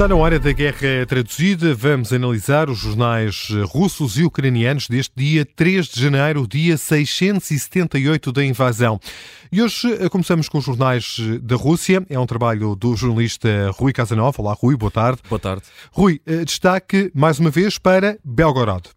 Está na hora da guerra traduzida. Vamos analisar os jornais russos e ucranianos deste dia 3 de janeiro, dia 678 da invasão. E hoje eh, começamos com os jornais da Rússia. É um trabalho do jornalista Rui Casanova. Olá, Rui, boa tarde. Boa tarde. Rui, eh, destaque mais uma vez para Belgorod.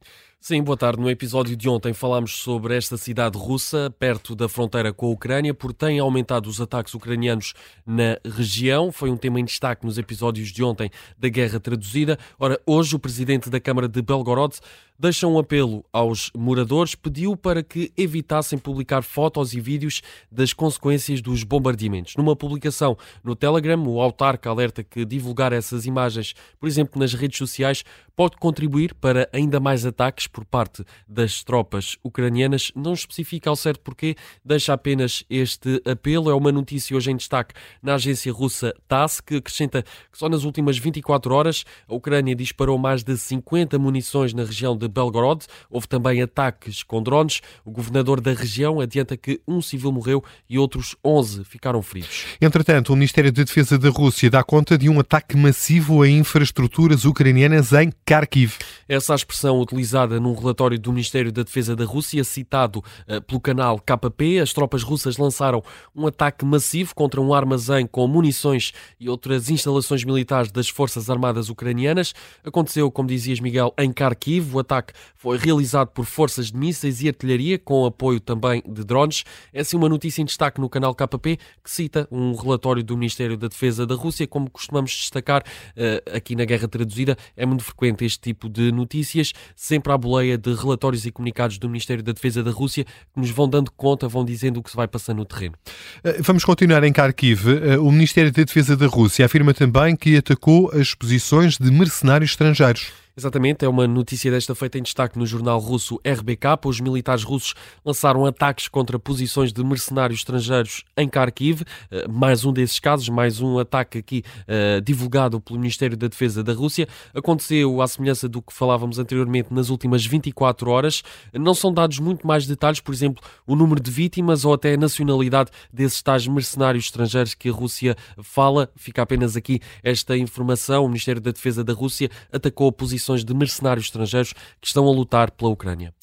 Sim, boa tarde. No episódio de ontem falámos sobre esta cidade russa, perto da fronteira com a Ucrânia, por tem aumentado os ataques ucranianos na região. Foi um tema em destaque nos episódios de ontem da Guerra Traduzida. Ora, hoje o presidente da Câmara de Belgorod deixa um apelo aos moradores, pediu para que evitassem publicar fotos e vídeos das consequências dos bombardeamentos. Numa publicação no Telegram, o autarca alerta que divulgar essas imagens, por exemplo, nas redes sociais, pode contribuir para ainda mais ataques por parte das tropas ucranianas. Não especifica ao certo porquê, deixa apenas este apelo. É uma notícia hoje em destaque na agência russa TASS, que acrescenta que só nas últimas 24 horas a Ucrânia disparou mais de 50 munições na região de Belgorod. Houve também ataques com drones. O governador da região adianta que um civil morreu e outros 11 ficaram feridos. Entretanto, o Ministério da Defesa da Rússia dá conta de um ataque massivo a infraestruturas ucranianas em Kharkiv. Essa é expressão utilizada num relatório do Ministério da Defesa da Rússia, citado uh, pelo canal KP. As tropas russas lançaram um ataque massivo contra um armazém com munições e outras instalações militares das Forças Armadas Ucranianas. Aconteceu, como dizias, Miguel, em Kharkiv. O ataque foi realizado por forças de mísseis e artilharia, com apoio também de drones. É assim uma notícia em destaque no canal KP, que cita um relatório do Ministério da Defesa da Rússia. Como costumamos destacar uh, aqui na Guerra Traduzida, é muito frequente este tipo de notícias, sempre à boleia de relatórios e comunicados do Ministério da Defesa da Rússia que nos vão dando conta, vão dizendo o que se vai passando no terreno. Eh, vamos continuar em Kharkiv. Eh, o Ministério da Defesa da Rússia afirma também que atacou as posições de mercenários estrangeiros. Exatamente, é uma notícia desta feita em destaque no jornal russo RBK. Os militares russos lançaram ataques contra posições de mercenários estrangeiros em Kharkiv. Eh, mais um desses casos, mais um ataque aqui uh, divulgado pelo Ministério da Defesa da Rússia. Aconteceu à semelhança do que falávamos anteriormente nas últimas 24 horas. Não são dados muito mais detalhes, por exemplo, o número de vítimas ou até a nacionalidade desses tais mercenários estrangeiros que a Rússia fala. Fica apenas aqui esta informação. O Ministério da Defesa da Rússia atacou a posição de mercenários estrangeiros que estão a lutar pela Ucrânia.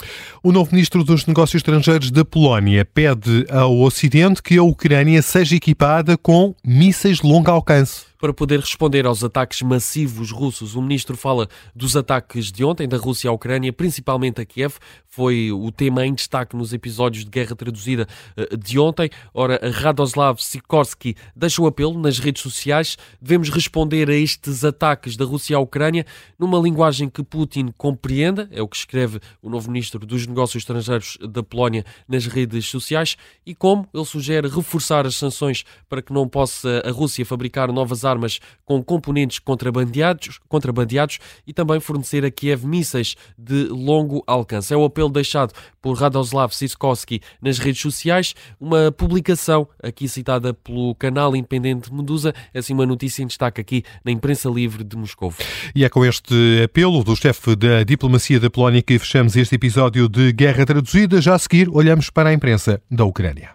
O novo ministro dos Negócios Estrangeiros da Polónia pede ao Ocidente que a Ucrânia seja equipada com mísseis de longo alcance para poder responder aos ataques massivos russos. O ministro fala dos ataques de ontem da Rússia à Ucrânia, principalmente a Kiev. Foi o tema em destaque nos episódios de guerra traduzida eh, de ontem. Ora, Radoslav Sikorsky deixa o apelo nas redes sociais. Devemos responder a estes ataques da Rússia à Ucrânia numa linguagem que Putin compreenda, é o que escreve o novo ministro dos Negócios Estrangeiros da Polónia nas redes sociais, e como ele sugere reforçar as sanções para que não possa a Rússia fabricar novas armas armas com componentes contrabandeados, contrabandeados e também fornecer a Kiev mísseis de longo alcance. É o apelo deixado por Radoslav Siskowski nas redes sociais, uma publicação aqui citada pelo canal independente Medusa, assim uma notícia em destaque aqui na imprensa livre de Moscou. E é com este apelo do chefe da diplomacia da Polónia que fechamos este episódio de Guerra Traduzida. Já a seguir, olhamos para a imprensa da Ucrânia.